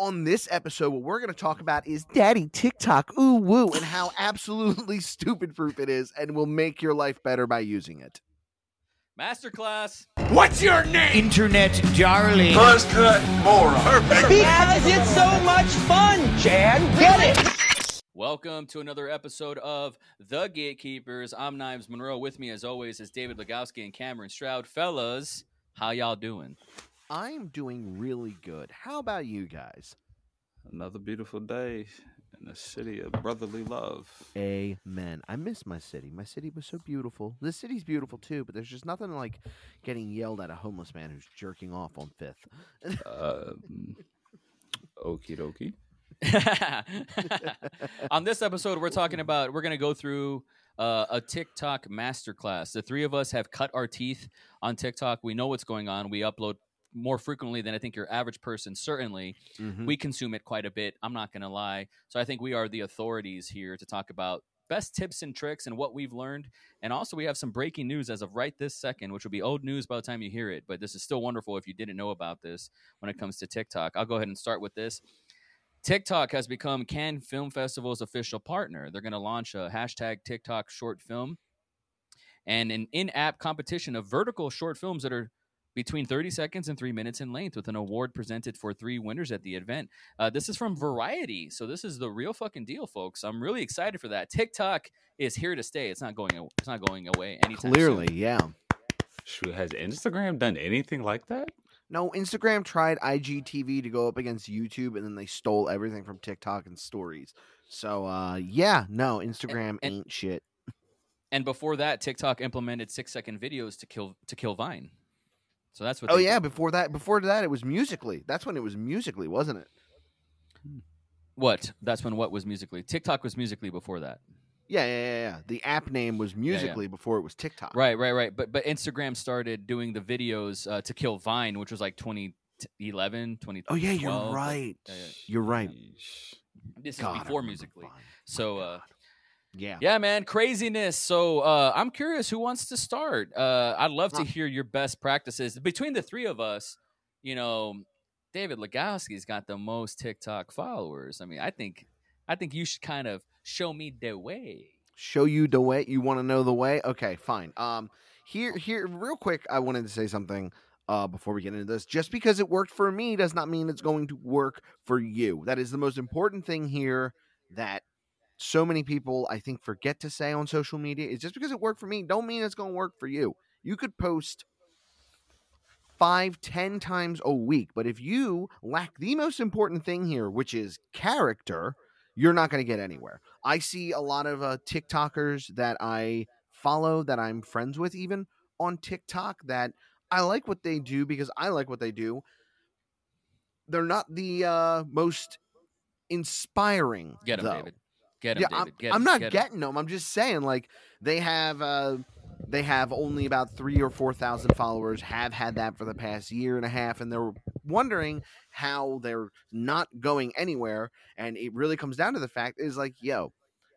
On this episode, what we're going to talk about is Daddy TikTok, ooh woo, and how absolutely stupid proof it is, and will make your life better by using it. Masterclass. What's your name? Internet darling. Buzz cut moron. Perfect. Because it's so much fun, Chad. Get it? Welcome to another episode of The Gatekeepers. I'm Knives Monroe. With me, as always, is David Legowski and Cameron Stroud. Fellas, how y'all doing? I'm doing really good. How about you guys? Another beautiful day in a city of brotherly love. Amen. I miss my city. My city was so beautiful. This city's beautiful too, but there's just nothing like getting yelled at a homeless man who's jerking off on Fifth. Um, okie dokie. On this episode, we're talking about, we're going to go through uh, a TikTok masterclass. The three of us have cut our teeth on TikTok. We know what's going on. We upload more frequently than I think your average person, certainly. Mhm. We consume it quite a bit. I'm not going to lie. So I think we are the authorities here to talk about best tips and tricks and what we've learned. And also, we have some breaking news as of right this second, which will be old news by the time you hear it. But this is still wonderful if you didn't know about this when it comes to TikTok. I'll go ahead and start with this. TikTok has become Cannes Film Festival's official partner. They're going to launch a hashtag TikTok short film and an in app competition of vertical short films that are between 30 seconds and three minutes in length with an award presented for three winners at the event. Uh, this is from Variety. So this is the real fucking deal, folks. I'm really excited for that. TikTok is here to stay. It's not going, aw- it's not going away anytime Clearly, soon. yeah. Shoot, has Instagram done anything like that? No, Instagram tried IGTV to go up against YouTube, and then they stole everything from TikTok and stories. So, uh, yeah, no, Instagram and- ain't shit. And before that, TikTok implemented six second videos to kill to kill Vine. So that's what Oh yeah, did. before that, before that, it was Musical.ly. That's when it was Musical.ly, wasn't it? What? That's when what was Musical.ly? TikTok was Musical.ly before that. Yeah, yeah, yeah. yeah. The app name was Musical.ly before it was TikTok. Right, right, right. But but Instagram started doing the videos uh, to kill Vine, which was like 2011, 2012. Oh yeah, you're right. yeah, yeah. You're right. This God, is before Musical.ly. Vine. So uh, God. Yeah. yeah, man, craziness. So uh, I'm curious who wants to start. Uh, I'd love to hear your best practices between the three of us. You know, David Legowski's got the most TikTok followers. I mean, I think I think you should kind of show me the way. show you the way you want to know the way okay fine um here here real quick i wanted to say something uh before we get into this just because it worked for me does not mean it's going to work for you that is the most important thing here that so many people i think forget to say on social media is just because it worked for me don't mean it's going to work for you you could post five ten times a week but if you lack the most important thing here which is character you're not going to get anywhere I see a lot of uh, TikTokers that I follow that I'm friends with even on TikTok that I like what they do because I like what they do. They're not the uh, most inspiring. Get him, though. David. Get him, Yeah, David. I'm, Get I'm him, not get getting them. I'm just saying, like they have, uh, they have only about three or four thousand followers. Have had that for the past year and a half, and they're wondering how they're not going anywhere. And it really comes down to the fact is like, yo,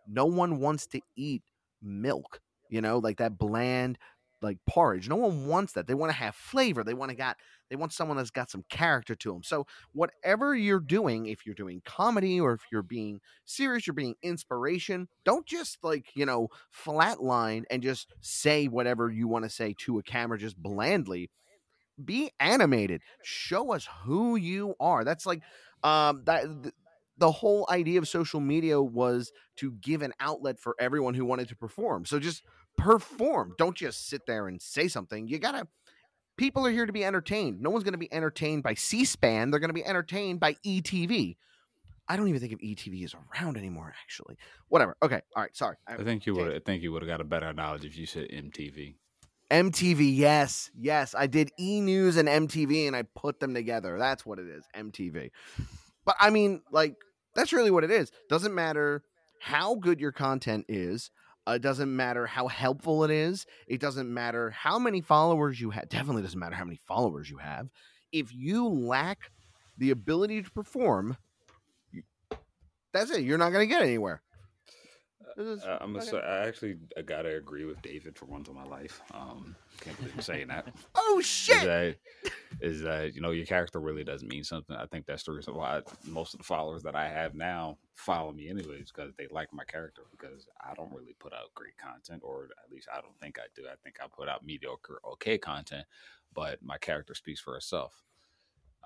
no one wants to eat milk. You know, like that bland, like porridge. No one wants that. They want to have flavor. They want to got. They want someone that's got some character to them. So whatever you're doing, if you're doing comedy or if you're being serious, you're being inspiration. Don't just like, you know, flatline and just say whatever you want to say to a camera just blandly. Be animated. Show us who you are. That's like um that th- the whole idea of social media was to give an outlet for everyone who wanted to perform. So just perform. Don't just sit there and say something. You got to people are here to be entertained. No one's going to be entertained by C-SPAN. They're going to be entertained by ETV. I don't even think if ETV is around anymore. Actually, whatever. Okay, all right. Sorry. I- I think you would. I think you would have got a better knowledge if you said MTV. MTV. Yes, yes. I did E News and MTV, and I put them together. That's what it is. MTV. But I mean, like, that's really what it is. Doesn't matter how good your content is. It doesn't matter how helpful it is. It doesn't matter how many followers you have. Definitely doesn't matter how many followers you have. If you lack the ability to perform, that's it. You're not going to get anywhere. Is Uh, I'm gonna I actually I gotta agree with David for once in my life. Um, can't believe I'm saying that. oh Is shit! that is that you know your character really does mean something. I think that's the reason why most of the followers that I have now follow me anyways because they like my character because I don't really put out great content or at least I don't think I do. I think I put out mediocre okay content, but my character speaks for itself.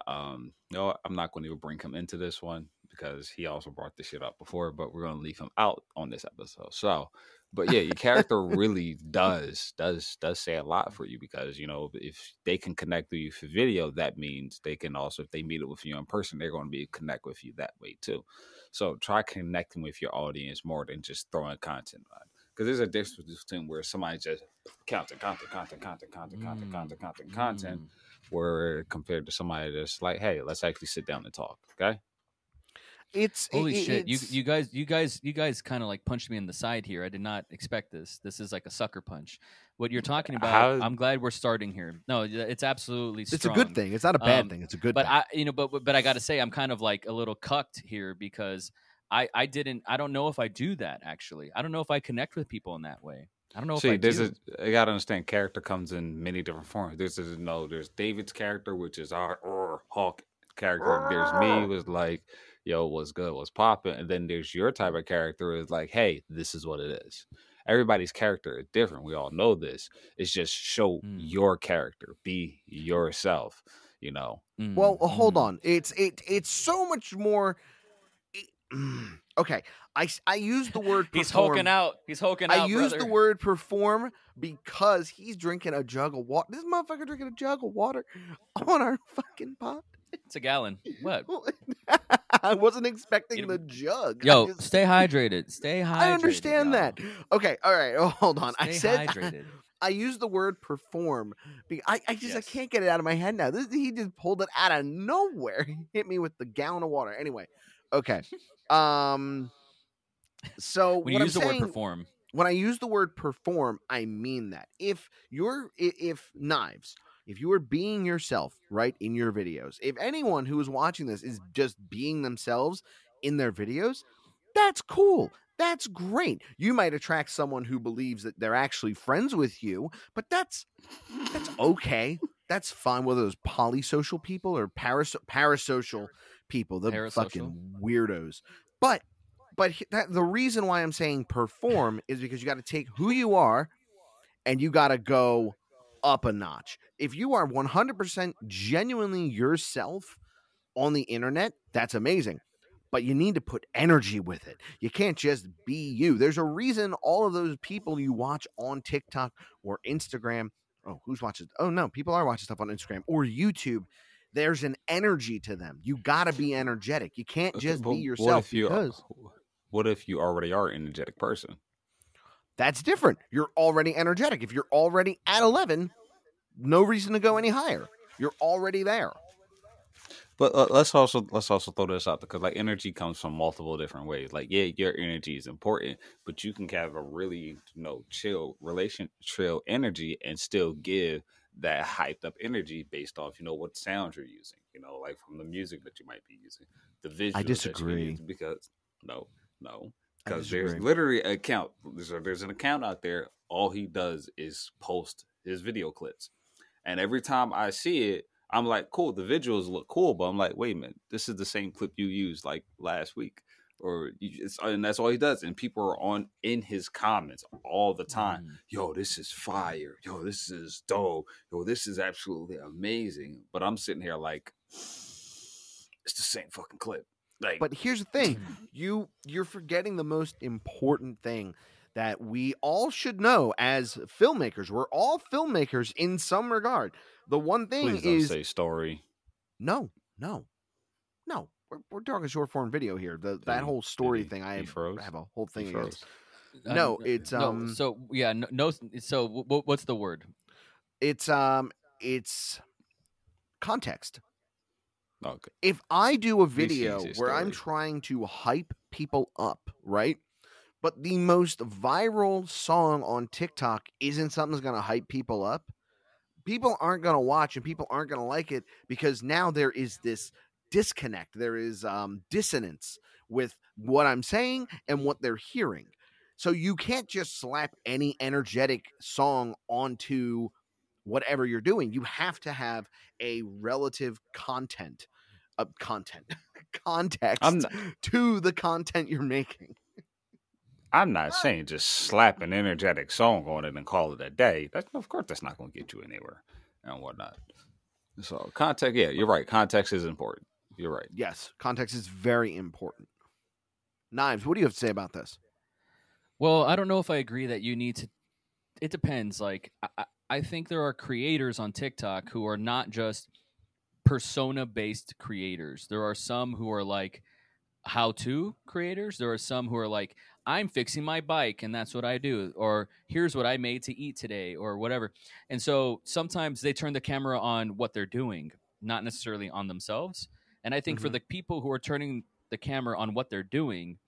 Um, no, I'm not going to even bring him into this one because he also brought this shit up before, but we're to leave him out on this episode. So, but yeah, your character really does does does say a lot for you because you know if they can connect with you for video, that means they can also if they meet it with you in person, they're going to be connect with you that way too. So try connecting with your audience more than just throwing content on. Because there's a difference between where somebody just content, content, content, content, content, content, Mm, content, content, content, mm. where compared to somebody that's like, hey, let's actually sit down and talk. Okay. It's Holy it- shit! You it's- you guys you guys you guys kind of like punched me in the side here. I did not expect this. This is like a sucker punch. What you're talking about, How- I'm glad we're starting here. No, it's absolutely It's a good thing. It's not a bad Um, thing. It's a good but thing. I, you know, but but I got to say, I'm kind of like a little cucked here because I I didn't. I don't know if I do that actually. I don't know if I connect with people in that way. I don't know See, if I there's do. a you gotta understand character comes in many different forms. There's a, no, there's David's character, which is our or Hawk character. There's me, was like, yo, what's good, what's popping, and then there's your type of character is like, hey, this is what it is. Everybody's character is different. We all know this. It's just show Mm. your character, be yourself. You know, Mm, Well, uh, hold mm. on. It's it it's so much more. it- okay, I use the word. He's perform- hulking out. He's hulking I use brother. the word perform because he's drinking a jug of water. This motherfucker drinking a jug of water on our fucking pot. It's a gallon. What? I wasn't expecting the jug. Yo, just- stay hydrated. Stay hydrated. I understand y'all. that. Okay, all right. Oh, hold on. I said hydrated. I used the word perform. I, I just I can't get it out of my head now. This he just pulled it out of nowhere. He hit me with the gallon of water. Anyway, okay. Um. So when you I'm use the saying, word perform, when I use the word perform, I mean that. If you're if knives, if you are being yourself, right, in your videos, if anyone who is watching this is just being themselves in their videos, that's cool. That's great. You might attract someone who believes that they're actually friends with you, but that's that's okay. That's fine. Whether those polysocial people or paras- parasocial people, the Parasocial. fucking weirdos. But but that, the reason why I'm saying perform is because you got to take who you are and you got to go up a notch. If you are 100% genuinely yourself on the internet, that's amazing. But you need to put energy with it. You can't just be you. There's a reason all of those people you watch on TikTok or Instagram. Oh, who's watching? Oh, no, people are watching stuff on Instagram or YouTube. There's an energy to them. You got to be energetic. You can't just be yourself What if you because what if you already are an energetic person? That's different. You're already energetic. If you're already at 11, no reason to go any higher. You're already there. But uh, let's also let's also throw this out because like energy comes from multiple different ways. Like yeah, your energy is important, but you can have a really you know chill relation chill energy and still give that hyped up energy based off you know what sounds you're using. You know, like from the music that you might be using, the that you disagree. use because no, no, I because there's literally an account. There's, a, there's an account out there. All he does is post his video clips, and every time I see it, I'm like, cool. The visuals look cool, but I'm like, wait a minute, this is the same clip you used like last week, or you, and that's all he does. And people are on in his comments all the time. Mm. Yo, this is fire. Yo, this is dope. Yo, this is absolutely amazing. But I'm sitting here like, it's the same fucking clip. Like, But here's the thing. You you're forgetting the most important thing that we all should know as filmmakers. We're all filmmakers in some regard. The one thing please don't is say story. no, no, no. We're, we're talking short form video here. The, that he- whole story he- thing. I have, froze? have a whole thing against. No, Uh, it's, no, um, So yeah, no. no so w- w- what's the word? It's um, it's context. Okay. if I do a video where I'm trying to hype people up, right? But the most viral song on TikTok isn't something that's going to hype people up. People aren't going to watch and people aren't going to like it because now there is this disconnect. There is um, dissonance with what I'm saying and what they're hearing. So you can't just slap any energetic song onto whatever you're doing. You have to have a relative content, uh, content, context I'm not, to the content you're making. I'm not saying just slap an energetic song on it and call it a day. That's of course that's not going to get you anywhere and whatnot. So context, yeah, you're right. Context is important. You're right. Yes, context is very important. Knives, what do you have to say about this? Well, I don't know if I agree that you need to. It depends. Like, I, I- think there are creators on TikTok who are not just persona based creators. There are some who are like how to creators. There are some who are like, I'm fixing my bike and that's what I do. Or here's what I made to eat today or whatever. And so sometimes they turn the camera on what they're doing, not necessarily on themselves. And I think for Mhm. the people who are turning the camera on what they're doing,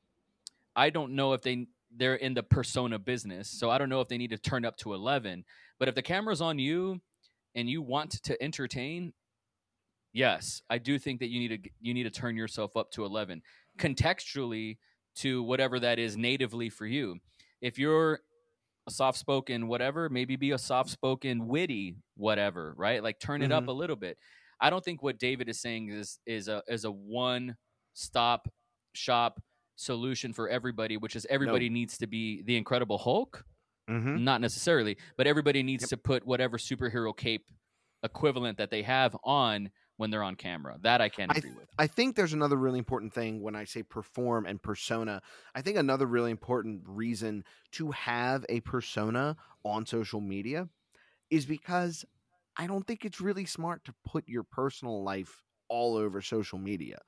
I don't know if they they're in the persona business. So I don't know if they need to turn up to 11. But if the camera's on you and you want to entertain, yes, I do think that you need to you need to turn yourself up to 11 contextually to whatever that is natively for you. If you're a soft-spoken whatever, maybe be a soft-spoken witty whatever, right? Like turn it up mm-hmm. a little bit. I don't think what David is saying is is a is a one stop shop solution for everybody, which is everybody needs to be the Incredible Hulk. Mm-hmm. Not necessarily, but everybody needs Yep. to put whatever superhero cape equivalent that they have on when they're on camera. That I can I agree with. I think there's another really important thing when I say perform and persona. I think another really important reason to have a persona on social media is because I don't think it's really smart to put your personal life all over social media.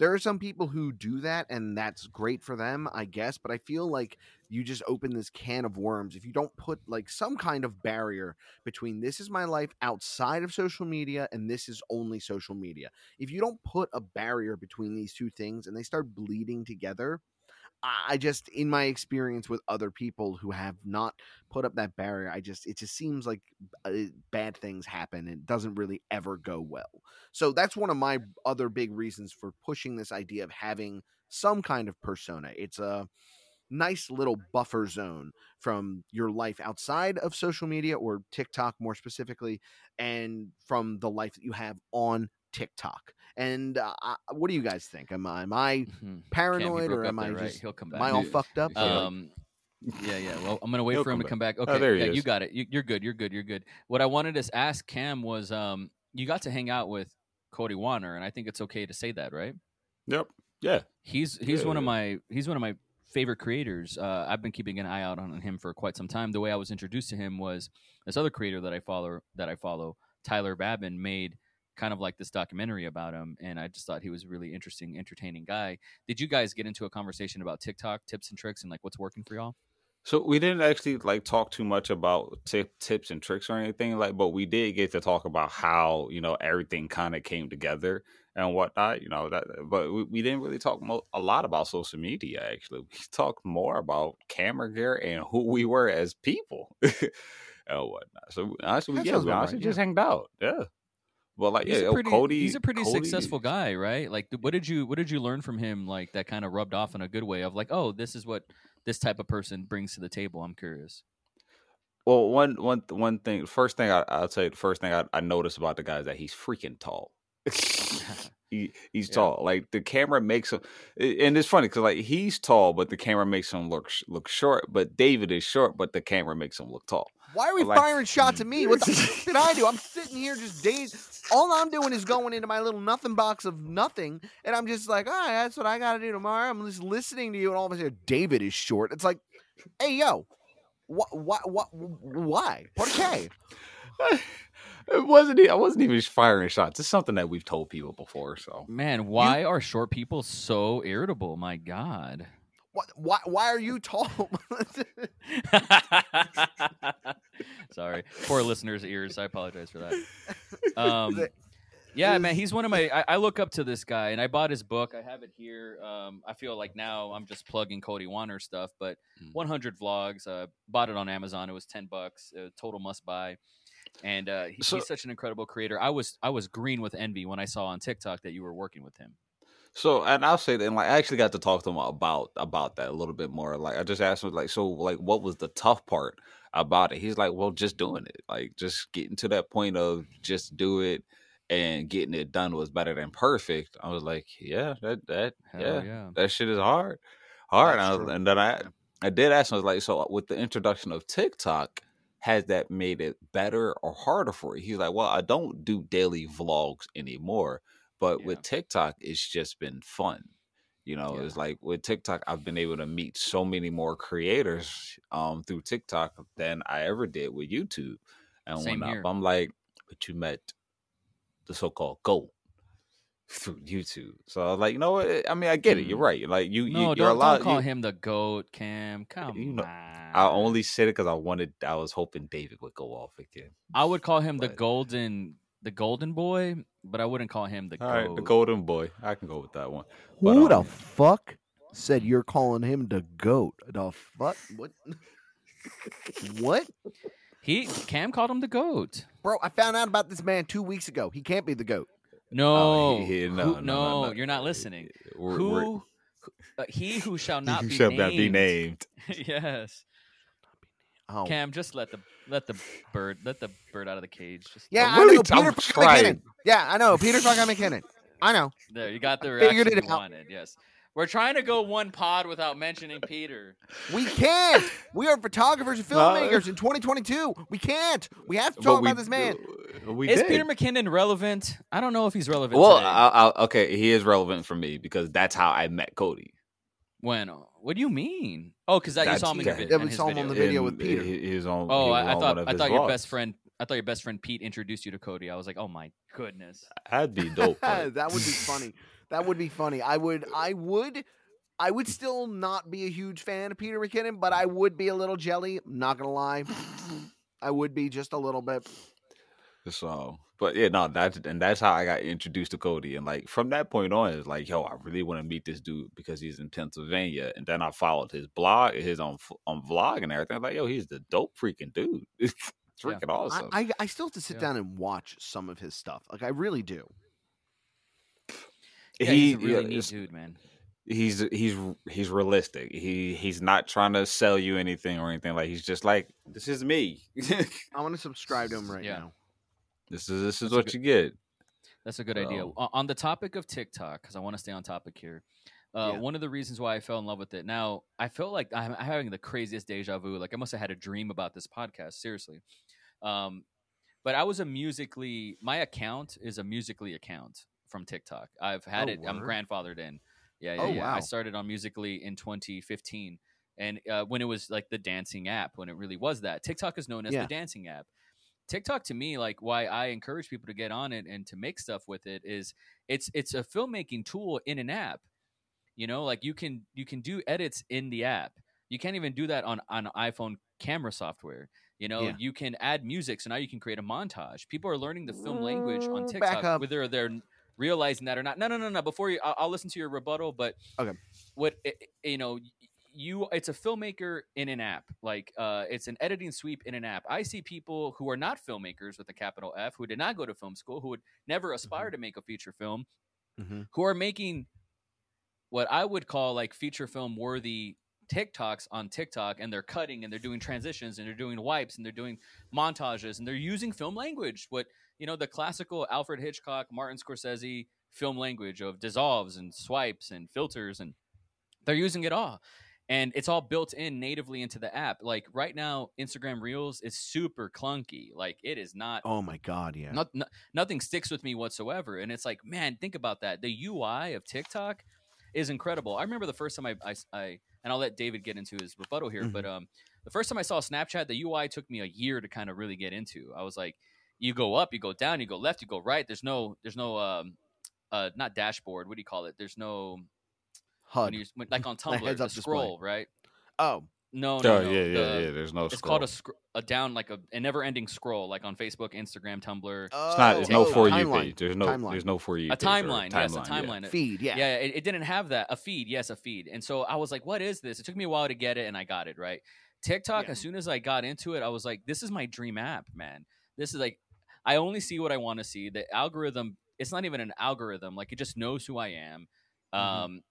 There are some people who do that, and that's great for them, I guess. But I feel like you just open this can of worms if you don't put like some kind of barrier between this is my life outside of social media and this is only social media if you don't put a barrier between these two things and they start bleeding together, I just, in my experience with other people who have not put up that barrier, I just, it just seems like uh, bad things happen it doesn't really ever go well. So that's one of my other big reasons for pushing this idea of having some kind of persona. It's a nice little buffer zone from your life outside of social media or TikTok more specifically, and from the life that you have on TikTok. And uh, what do you guys think? Am I am I Mhm. Cam, he paranoid or am I there, right? just He'll come am back. I all Yeah. fucked up? Yeah. Um, yeah, yeah. Well, I'm gonna wait He'll for him come to back. come back. Oh, Okay, there he yeah, you got it. You, you're good. You're good. You're good. What I wanted to ask Cam was, um, you got to hang out with Cody Wanner, and I think it's okay to say that, right? Yep. Yeah. He's he's one of my he's one of my favorite creators. Uh, I've been keeping an eye out on him for quite some time. The way I was introduced to him was this other creator that I follow that I follow, Tyler Babin, made kind of like this documentary about him, and I just thought he was a really interesting, entertaining guy. Did you guys get into a conversation about TikTok tips and tricks and like what's working for y'all? So we didn't actually like talk too much about tip, tips and tricks or anything like, but we did get to talk about how you know everything kind of came together and whatnot. You know that, but we, we didn't really talk mo- a lot about social media. Actually, we talked more about camera gear and who we were as people and whatnot. So honestly, That yeah, we honestly right, just yeah. hanged out. Yeah. Well, like He's yeah, a oh, pretty Cody. he's a pretty Cody- successful guy, right? Like, what did you what did you learn from him? Like that kind of rubbed off in a good way of like, oh, this is what this type of person brings to the table. I'm curious. Well, one one one thing, first thing I, I'll say, the first thing I, I noticed about the guy is that he's freaking tall. he he's Yeah. tall. Like the camera makes him, and it's funny because like he's tall, but the camera makes him look look short. But David is short, but the camera makes him look tall. Why are we Like- firing shots at me? What the fuck did I do? I'm sitting here just dazed. All I'm doing is going into my little nothing box of nothing, and I'm just like, all right, that's what I got to do tomorrow. I'm just listening to you, and all of a sudden, David is short. It's like, hey, yo, what, what, what, why? Por qué? it wasn't. I wasn't even firing shots. It's something that we've told people before. So Man, why are short people so irritable? My God. What, why, why are you tall? Sorry, poor listeners' ears. I apologize for that. Um, yeah, man, he's one of my. I, I look up to this guy, and I bought his book. I have it here. Um, I feel like now I'm just plugging Cody Wanner stuff, but Mm. 100 vlogs. Uh, bought it on Amazon. It was 10 bucks. Uh, total must buy. And uh, he, So- he's such an incredible creator. I was I was green with envy when I saw on TikTok that you were working with him. So, and I'll say that, and like, I actually got to talk to him about about that a little bit more. Like, I just asked him, like, so, like, what was the tough part about it? He's like, well, just doing it, like, just getting to that point of just do it and getting it done was better than perfect. I was like, yeah, that that yeah, yeah. that shit is hard, hard. And, was, and then I I did ask him, I was like, so with the introduction of TikTok, has that made it better or harder for you? He's like, well, I don't do daily vlogs anymore, but Yeah. with TikTok, it's just been fun. You know, Yeah. it's like with TikTok, I've been able to meet so many more creators um through TikTok than I ever did with YouTube. And Same when I, here. I'm like, but you met the so-called GOAT through YouTube. So I was like, you know what? I mean, I get it. You're Mm. right. Like you, No, you you're don't, allowed. don't call you- him the goat, Cam. Come You know, on. I only said it because I wanted. I was hoping David would go off again. I would call him the golden, the golden boy, but I wouldn't call him the All goat. right, the golden boy. I can go with that one. But, Who the um, fuck said you're calling him the goat? The fuck? What? what? He Cam called him the goat. Bro, I found out about this man two weeks ago. He can't be the goat. No, Oh, he- he- no, no, no, no, no. you're not listening. We're- who? we're- uh, he who shall not who be shall named. not be named. yes, Oh, Cam, just let the let the bird let the bird out of the cage. Just yeah, I'm I really- know. Peter I'm fucking. McKinnon. Yeah, I know. Peter fucking McKinnon. I know. there. You got the Figured reaction it you out. wanted. Yes, we're trying to go one pod without mentioning Peter. We can't. we are photographers and filmmakers in 2022. We can't. We have to talk we- about this man. We Is did. Peter McKinnon relevant? I don't know if he's relevant. well, today. I, I, okay, he is relevant for me because that's how I met Cody. when? What do you mean? Oh, because that you saw him in, your that- vid- Yeah, in we his saw him on the video And with Peter. He, he was on. Oh, he I, I on thought I his thought your vlogs. best friend I thought your best friend Pete introduced you to Cody. I was like, oh my goodness. That'd be dope. that would be funny. That would be funny. I would. I would. I would still not be a huge fan of Peter McKinnon, but I would be a little jelly. I'm not gonna lie. I would be just a little bit. So, uh, but yeah, no, that's and that's how I got introduced to Cody, and like from that point on, it's like, yo, I really want to meet this dude because he's in Pennsylvania, and then I followed his blog, his um, own on um, vlog and everything. like, yo, he's the dope freaking dude. it's Yeah. freaking awesome. I, I I still have to sit Yeah. down and watch some of his stuff. Like I really do. Yeah, he, he's a really yeah, neat dude, man. he's he's he's realistic. He he's not trying to sell you anything or anything. Like he's just like, this is me. I want to subscribe to him right Yeah. now. is this is That's what good- you get. That's a good idea. So- O- On the topic of TikTok, because I want to stay on topic here. Uh, Yeah. One of the reasons why I fell in love with it. Now, I feel like I'm having the craziest deja vu. Like I must have had a dream about this podcast. Seriously. Um, but I was a Musical.ly. My account is a Musical.ly account from TikTok. I've had Oh, it. I'm grandfathered in. Yeah, yeah, Oh, yeah. I started on Musical.ly in 2015, and uh, when it was like the dancing app, when it really was that. TikTok is known as Yeah. the dancing app. TikTok to me, like why I encourage people to get on it and to make stuff with it is it's it's a filmmaking tool in an app. You know, like you can you can do edits in the app. You can't even do that on on iPhone camera software. You know, Yeah. you can add music, so now you can create a montage. People are learning the film language on back TikTok, up. whether they're realizing that or not. No, no, no, no. Before you, I'll, I'll listen to your rebuttal. But Okay. what i- i- you know, you it's a filmmaker in an app. Like uh, it's an editing sweep in an app. I see people who are not filmmakers with a capital F, who did not go to film school, who would never aspire to make a feature film, Mhm. who are making what I would call like feature film worthy TikToks on TikTok and they're cutting and they're doing transitions and they're doing wipes and they're doing montages and they're using film language. What you know, the classical Alfred Hitchcock, Martin Scorsese film language of dissolves and swipes and filters and they're using it all. And it's all built in natively into the app. Like right now, Instagram Reels is super clunky. Like it is not Oh my god, yeah. not, no- nothing sticks with me whatsoever. And it's like, man, think about that. The UI of TikTok is incredible. I remember the first time I, I, I- and I'll let David get into his rebuttal here, but um, the first time I saw Snapchat, the UI took me a year to kind of really get into. I was like, you go up, you go down, you go left, you go right. There's no, there's no, um, uh, not dashboard. What do you call it? There's no, when HUD. you, when, like on Tumblr, the heads-up display. scroll, right? Oh, No, Oh no, no. yeah, yeah, the- yeah. There's no. Scroll. It's scroll. called a, scr- a down, like a, a never-ending scroll, like on Facebook, Instagram, Tumblr. Oh, It's not. It's no for you timeline. page. There's no. Timeline. There's no for you. a page or timeline, yes, a yeah. timeline. feed. Yeah. Yeah, it, it didn't have that. A feed, yes, a feed. And so I was like, what is this? It took me a while to get it, and I got it, right? TikTok, Yeah. as soon as I got into it, I was like, this is my dream app, man. This is like, I only see what I want to see. The algorithm, it's not even an algorithm. Like, it just knows who I am. Um,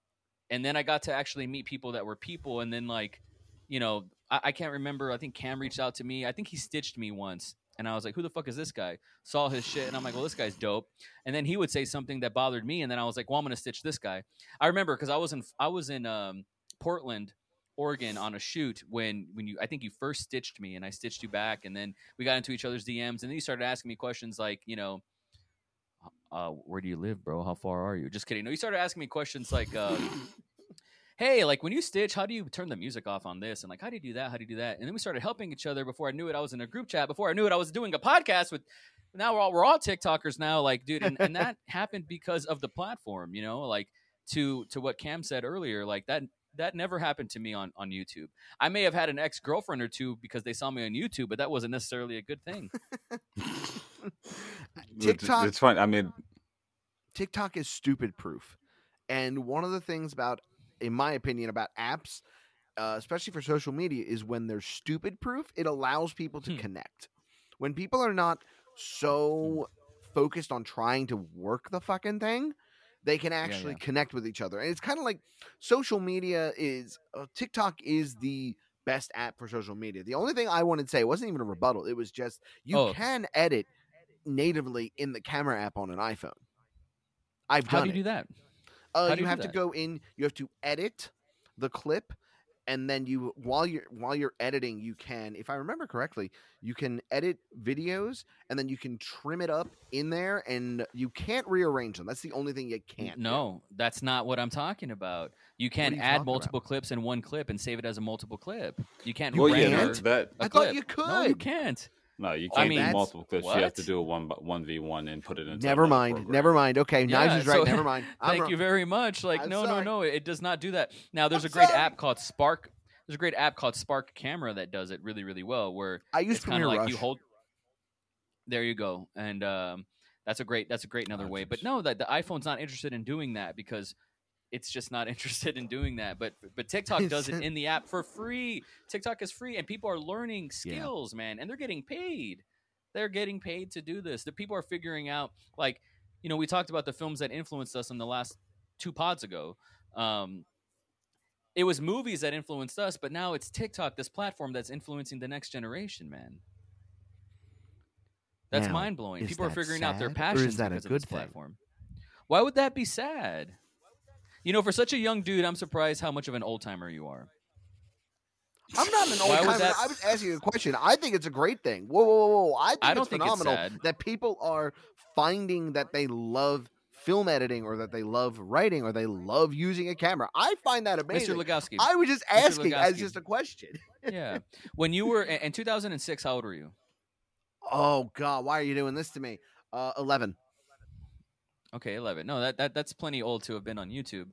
and then I got to actually meet people that were people, and then like, you know, I, I can't remember. I think Cam reached out to me. I think he stitched me once, and I was like, "Who the fuck is this guy?" Saw his shit, and I'm like, "Well, this guy's dope." And then he would say something that bothered me, and then I was like, "Well, I'm gonna stitch this guy." I remember because I was in I was in um, Portland. Oregon on a shoot when when you I think you first stitched me and I stitched you back and then we got into each other's DMs and then you started asking me questions like you know uh, where do you live, bro? How far are you? Just kidding. No, you started asking me questions like, uh, hey, like when you stitch, how do you turn the music off on this? And like, how do you do that? How do you do that? And then we started helping each other. Before I knew it, I was in a group chat. Before I knew it, I was doing a podcast with. Now we're all we're all TikTokers now, like, dude, and, and that happened because of the platform, you know, like to to what Cam said earlier, like that that never happened to me on on YouTube. I may have had an ex girlfriend or two because they saw me on YouTube, but that wasn't necessarily a good thing. TikTok It's fun. I mean, TikTok is stupid proof. And one of the things about, in my opinion, about apps, uh, especially for social media, is when they're stupid proof, it allows people to Hmm. connect. When people are not so focused on trying to work the fucking thing, they can actually connect with each other. And it's kind of like social media is uh, TikTok is the best app for social media. The only thing I wanted to say wasn't even a rebuttal. It was just you Oh. can edit natively in the camera app on an iPhone. I've done How do you it. do that? Uh, you you have to go in. You have to edit the clip, and then you while you're while you're editing, you can, if I remember correctly, you can edit videos, and then you can trim it up in there, and you can't rearrange them. That's the only thing you can't. do. No, that's not what I'm talking about. You can't you add talking about? multiple clips in one clip and save it as a multiple clip. You can't well, yeah, render no, that a I thought clip. you No, you can't. No, you can't mean, do multiple clips. You have to do a one one v one and put it into. Never mind. program. Never mind. Okay, Yeah, Knives is right. so- never mind. I'm Thank wrong. you very much. Like, I'm no, sorry. no, no, it, it does not do that. Now, there's I'm a great sorry. app called Spark. There's a great app called Spark Camera that does it really, really well. Where I use it's kind of like Rush. you hold. There you go, and um, that's a great. That's a great another way. But no, that the iPhone's not interested in doing that because it's just not interested in doing that. But but TikTok does it in the app for free. TikTok is free, and people are learning Yeah. skills, man, and they're getting paid. They're getting paid to do this. The people are figuring out, like, you know, we talked about the films that influenced us in the last two pods ago. Um, it was movies that influenced us, but now it's TikTok, this platform that's influencing the next generation, man. That's mind blowing. People are figuring out their sad, or is passions because of good this thing? platform. Why would that be sad? You know, for such a young dude, I'm surprised how much of an old timer you are. I'm not an old timer. that- I was asking you a question. I think it's a great thing. Whoa, whoa, whoa! whoa. I think I it's think it's phenomenal sad. that people are finding that they love film editing, or that they love writing, or they love using a camera. I find that amazing. Mr. Legowski. I was just asking as just a question. yeah. When you were in in 2006, how old were you? Oh God, why are you doing this to me? Uh, Eleven. Okay, 11. No, that, that that's plenty old to have been on YouTube.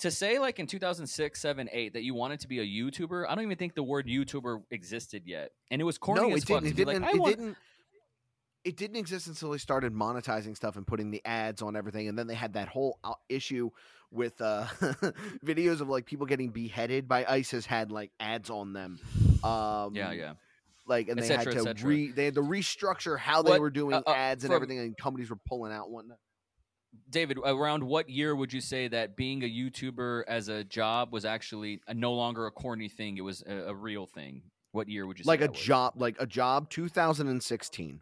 To say like in 2006, 7, 8 that you wanted to be a YouTuber, I don't even think the word YouTuber existed yet. And it was corny no, as it fuck didn't. It didn't. like, it want didn't. It didn't exist until they started monetizing stuff and putting the ads on everything, and then they had that whole uh, issue with uh, videos of like people getting beheaded by ISIS had like ads on them. Um, Yeah, yeah. Like, and Et they cetera, had to re they had to restructure how they were doing uh, uh, ads and from- everything, and companies were pulling out one. David, around what year would you say that being a YouTuber as a job was actually a, no longer a corny thing? It was a, a real thing. What year would you say Like a was? job, like a job, 2016.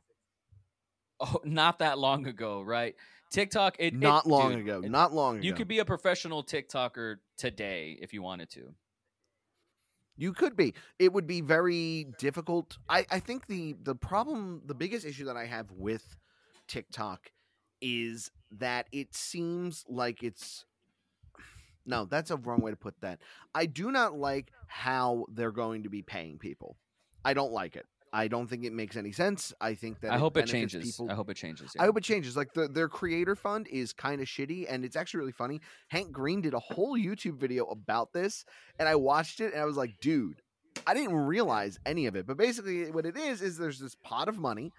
Oh, not that long ago, right? TikTok. It, it- Not long dude, ago. it- Not long ago. You could be a professional TikToker today if you wanted to. You could be. It would be very difficult. I, I think the the problem, the biggest issue that I have with TikTok is that it seems like it's no, that's a wrong way to put that. I do not like how they're going to be paying people. I don't like it. I don't think it makes any sense. I think that I hope it changes. people- I hope it changes. I hope it changes. Like the, their creator fund is kind of shitty, and it's actually really funny. Hank Green did a whole YouTube video about this, and I watched it, and I was like, dude, I didn't realize any of it. But basically, what it is is there's this pot of money,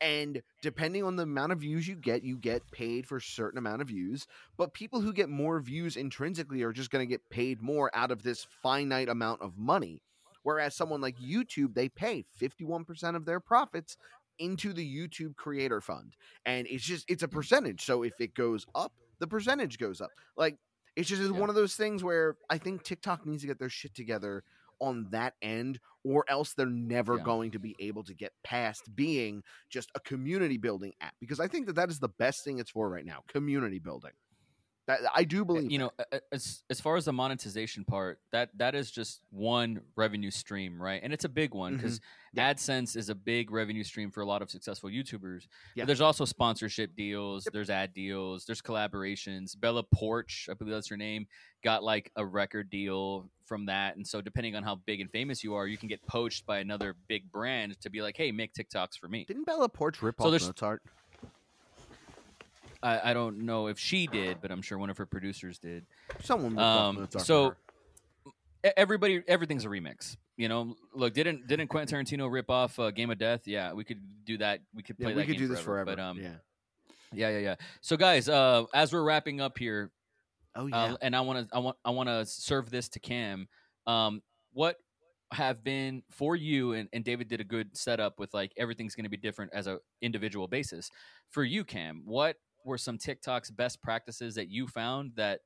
and depending on the amount of views you get, you get paid for a certain amount of views. But people who get more views intrinsically are just going to get paid more out of this finite amount of money. Whereas someone like YouTube, they pay 51% of their profits into the YouTube creator fund. And it's just, it's a hmm. percentage. So if it goes up, the percentage goes up. Like, It's just Yeah. one of those things where I think TikTok needs to get their shit together on that end, or else they're never Yeah. going to be able to get past being just a community building app. Because I think that that is the best thing it's for right now community building. That, I do believe Uh, you that. know as as far as the monetization part that that is just one revenue stream right and it's a big one because Mm-hmm. Yeah. adsense is a big revenue stream for a lot of successful youtubers Yeah. but there's also sponsorship deals there's ad deals there's collaborations bella poarch i believe that's her name got like a record deal from that and so depending on how big and famous you are you can get poached by another big brand to be like hey make tiktoks for me Didn't Bella Poarch rip So off Mozart? I, I don't know if she did but i'm sure one of her producers did. Someone Um, so everybody everything's a remix you know? Look didn't didn't quentin tarantino rip off uh, game of death? Yeah we could do that. We could play yeah, that we could do this forever. but um yeah. yeah yeah yeah. So guys uh as we're wrapping up here Oh yeah. uh, and i want to i want i want to serve this to cam um what have been for you and, and david did a good setup with like everything's going to be different as a individual basis. For you cam what were some tiktok's best practices that you found that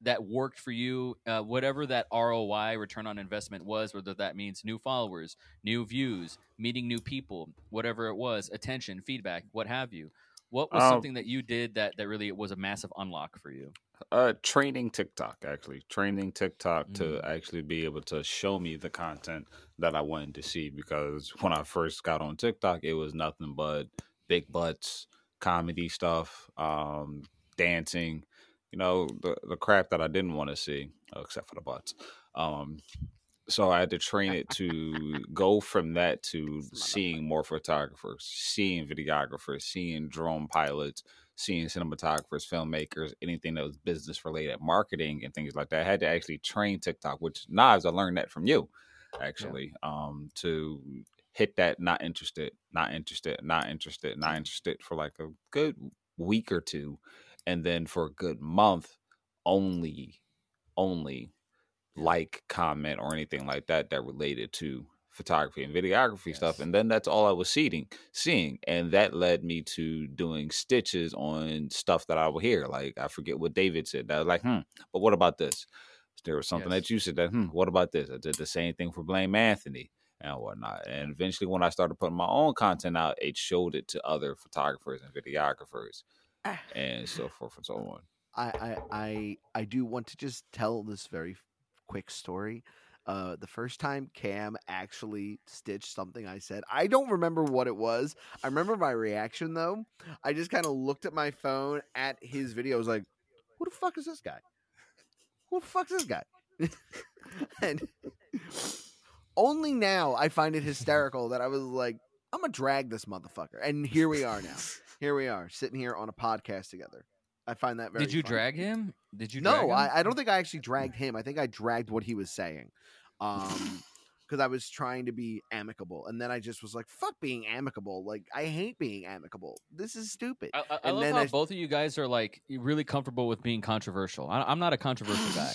that worked for you uh, whatever that roi return on investment was whether that means new followers new views meeting new people whatever it was attention feedback what have you what was Uh, something that you did that that really was a massive unlock for you Uh, training TikTok actually, training TikTok to Mm. actually be able to show me the content that I wanted to see. Because when I first got on TikTok, it was nothing but big butts, comedy stuff, um, dancing, you know, the the crap that I didn't want to see, uh, except for the butts. Um, so I had to train it to go from that to seeing more photographers, seeing videographers, seeing drone pilots, seeing cinematographers, filmmakers, anything that was business related, marketing and things like that. I had to actually train TikTok, which Knives, I learned that from you, actually, um, to hit that not interested, not interested, not interested, not interested for like a good week or two. And then for a good month, only, only like, comment, or anything like that that related to photography and videography stuff. And then that's all I was seeing, seeing. And that led me to doing stitches on stuff that I would hear. Like I forget what David said. I was like, hmm, but what about this? There was something Yes. that you said that, hmm, what about this? I did the same thing for Blame Anthony and whatnot. And eventually when I started putting my own content out, it showed it to other photographers and videographers Ah. and so forth and so on. I, I I I do want to just tell this very quick story. Uh, the first time Cam actually stitched something I said, I don't remember what it was. I remember my reaction though. I just kind of looked at my phone at his video. I was like, "Who the fuck is this guy? Who the fuck is this guy?" and only now I find it hysterical that I was like, "I'm gonna drag this motherfucker," and here we are now. Here we are sitting here on a podcast together. I find that very. did you funny. drag him did you drag No, him? I, I don't think I actually dragged him. I think I dragged what he was saying. Um because I was trying to be amicable. And then I just was like, fuck being amicable. Like I hate being amicable. This is stupid. I, I, I love then how I- both of you guys are like really comfortable with being controversial. I, I'm not a controversial guy.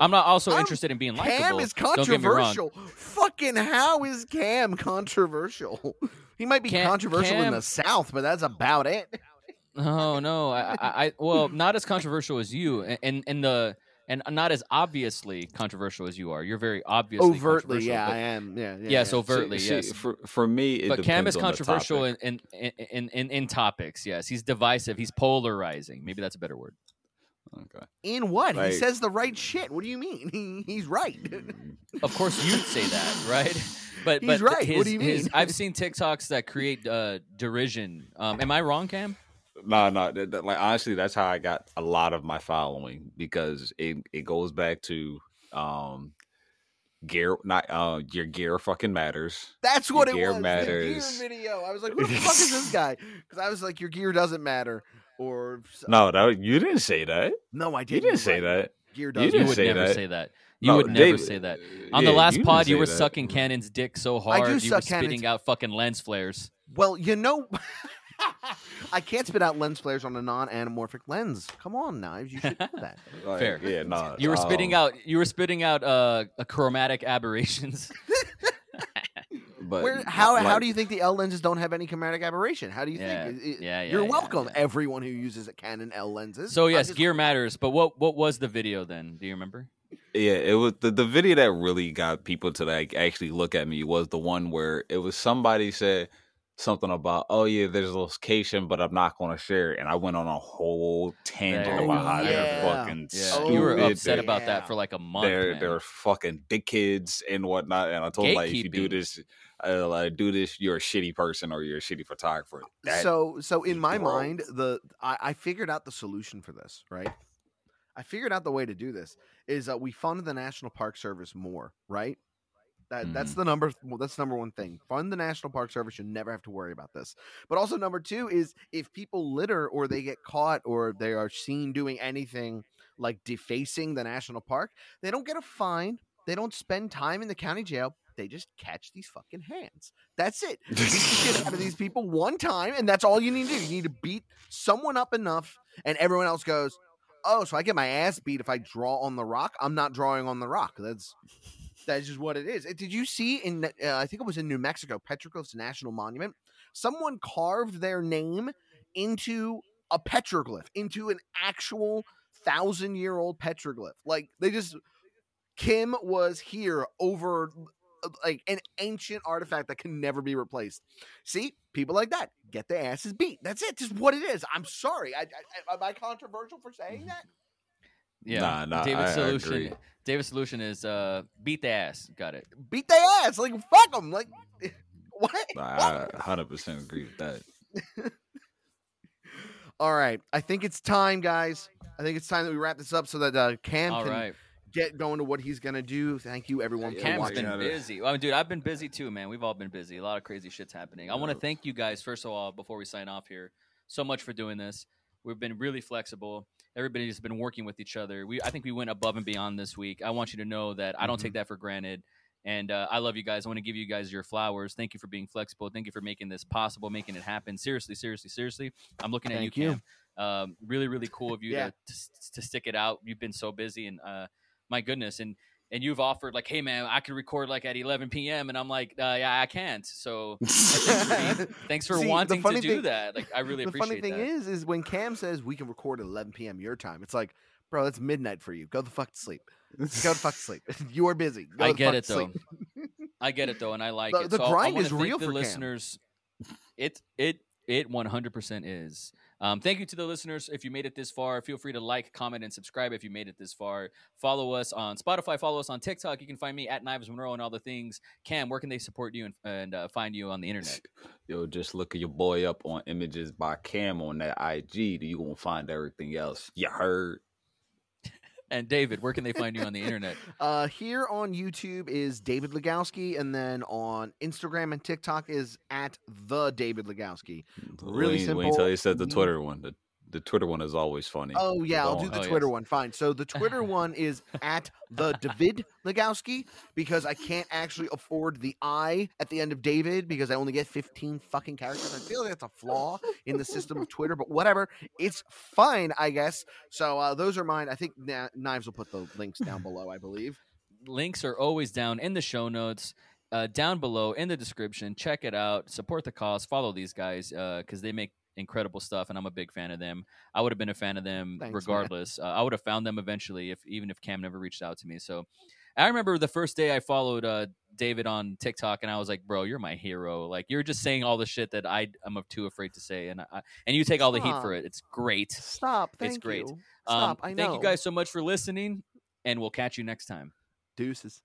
I'm not also I'm- interested in being likable. Cam is Don't get me wrong. controversial. Fucking how is Cam controversial? He might be Cam- controversial in the South, but that's about it. Oh, no, no. I, I, well, not as controversial as you, and and, the and not as obviously controversial as you are. You're very obviously Overtly, yeah, I am. Yeah, yeah. yes, yeah. overtly, See- see, yes. For, for me, but Cam is controversial in, in in in in topics. Yes, he's divisive. He's polarizing. Maybe that's a better word. Okay. In what? Like- he says the right shit. What do you mean? He, he's right. Of course, you'd say that, right? But He's but right. His, What do you his- mean? I've seen TikToks that create uh, derision. Um, am I wrong, Cam? No, no. that- that- like honestly, that's how I got a lot of my following because it it goes back to um gear. Not uh your gear fucking matters. That's what it gear was. The matters. gear video. I was like, who the fuck is this guy? Because I was like, your gear doesn't matter. Or No, that you didn't say that. no, I didn't. You didn't say that. Gear You does. You didn't would say never that. say that. You No, would never David- say that. On the last you pod, you were that. sucking Canon's dick so hard you were suck Canon's- spitting out fucking lens flares. Well, you know, I can't spit out lens flares on a non-anamorphic lens. Come on, knives. You should know that. Like, Fair. Yeah, no. You were spitting um, out. You were spitting out uh, a chromatic aberrations. But Where how how do you think the L lenses don't have any chromatic aberration? How do you Yeah, think? It- it- yeah, yeah, You're yeah, welcome, yeah. everyone who uses a Canon L lenses. So yes, just- gear matters. But what what was the video then? Do you remember? Yeah, it was the, the video that really got people to like actually look at me was the one where it was somebody said something about, oh yeah, there's a location, but I'm not going to share it, and I went on a whole tangent about you how go. they're Yeah. fucking Yeah, Oh, you were upset they're- about that for like a month. they're man. they're fucking dick kids and whatnot. And I told like, if you do this, uh, like, do this, you're a shitty person or you're a shitty photographer. That- so so in my mind, the I, I figured out the solution for this. Right, I figured out the way to do this is uh, we fund the National Park Service more. Right. That, That's Mm-hmm. the number. Well, that's number one thing. Fund the National Park Service. You never have to worry about this. But also number two is if people litter or they get caught or they are seen doing anything like defacing the national park, they don't get a fine. They don't spend time in the county jail. They just catch these fucking hands. That's it. Beat the shit out of these people one time, and that's all you need to do. You need to beat someone up enough, and everyone else goes, "Oh, so I get my ass beat if I draw on the rock? I'm not drawing on the rock. That's that's just what it is." Did you see in? Uh, I think it was in New Mexico, Petroglyphs National Monument. Someone carved their name into a petroglyph, into an actual thousand year old petroglyph. Like they just Kim was here over like an ancient artifact that can never be replaced. See, people like that get their asses beat. That's it. Just what it is. I'm sorry. I, I, am I controversial for saying that? yeah. Nah, nah, David's I- I solution. agree. David's solution is uh, beat the ass. Got it. Beat their ass. Like fuck them. Like what? I 100% agree with that. All right. I think it's time, guys. I think it's time that we wrap this up so that uh, Cam All can right. Get going to what he's gonna do. Thank you, everyone, Yeah, for Cam's watching. been gotta- busy. Well, dude, I've been busy too, man. We've all been busy. A lot of crazy shit's happening. I want to thank you guys first of all before we sign off here so much for doing this. We've been really flexible. Everybody's been working with each other. We I think we went above and beyond this week. I want you to know that I don't take that for granted. And uh, I love you guys. I want to give you guys your flowers. Thank you for being flexible. Thank you for making this possible, making it happen. Seriously, seriously, seriously. I'm looking at Thank you, you. Cam. Um, really, really cool of you Yeah. to, to to stick it out. You've been so busy, and uh, my goodness, and and you've offered like, hey man, I could record like at 11 p.m. and I'm like, uh, yeah, I can't. So thanks for, See, wanting to do thing- that. Like, I really the appreciate The funny thing that. is, is when Cam says we can record at 11 p.m. your time, it's like, bro, that's midnight for you. Go the fuck to sleep. Go to fuck to sleep. you are busy. Go I get it though. I get it though, and I like The- it. the so grind is real the for Cam. listeners. It it it 100% is. Um, thank you to the listeners. If you made it this far, feel free to like, comment, and subscribe. If you made it this far, follow us on Spotify. Follow us on TikTok. You can find me at Knives Monroe and all the things. Cam, where can they support you and, and uh, find you on the internet? Yo, just look your boy up on images by Cam on that IG. You gonna find everything else. You heard? And David, where can they find you on the internet? Uh, here on YouTube is David Legowski, and then on Instagram and TikTok is at the David Legowski. Really Wait- Wait simple. until he said the Twitter one. The, the Twitter one is always funny. Oh yeah, I'll do the Oh, Twitter yes. one. Fine. So the Twitter one is at the David Legowski because I can't actually afford the I at the end of David because I only get 15 fucking characters. I feel like that's a flaw in the system of Twitter, but whatever. It's fine, I guess. So uh, those are mine. I think Na- Knives will put the links down below. I believe. links are always down in the show notes uh, down below in the description check it out support the cause follow these guys because they make incredible stuff and i'm a big fan of them i would have been a fan of them Thanks, regardless uh, i would have found them eventually if even if cam never reached out to me so i remember the first day i followed uh, david on tiktok and i was like bro you're my hero like you're just saying all the shit that i am too afraid to say and I, and you take all the heat for it it's great Stop. Thank It's great. you. um, Stop. I know. thank you guys so much for listening and we'll catch you next time Deuces.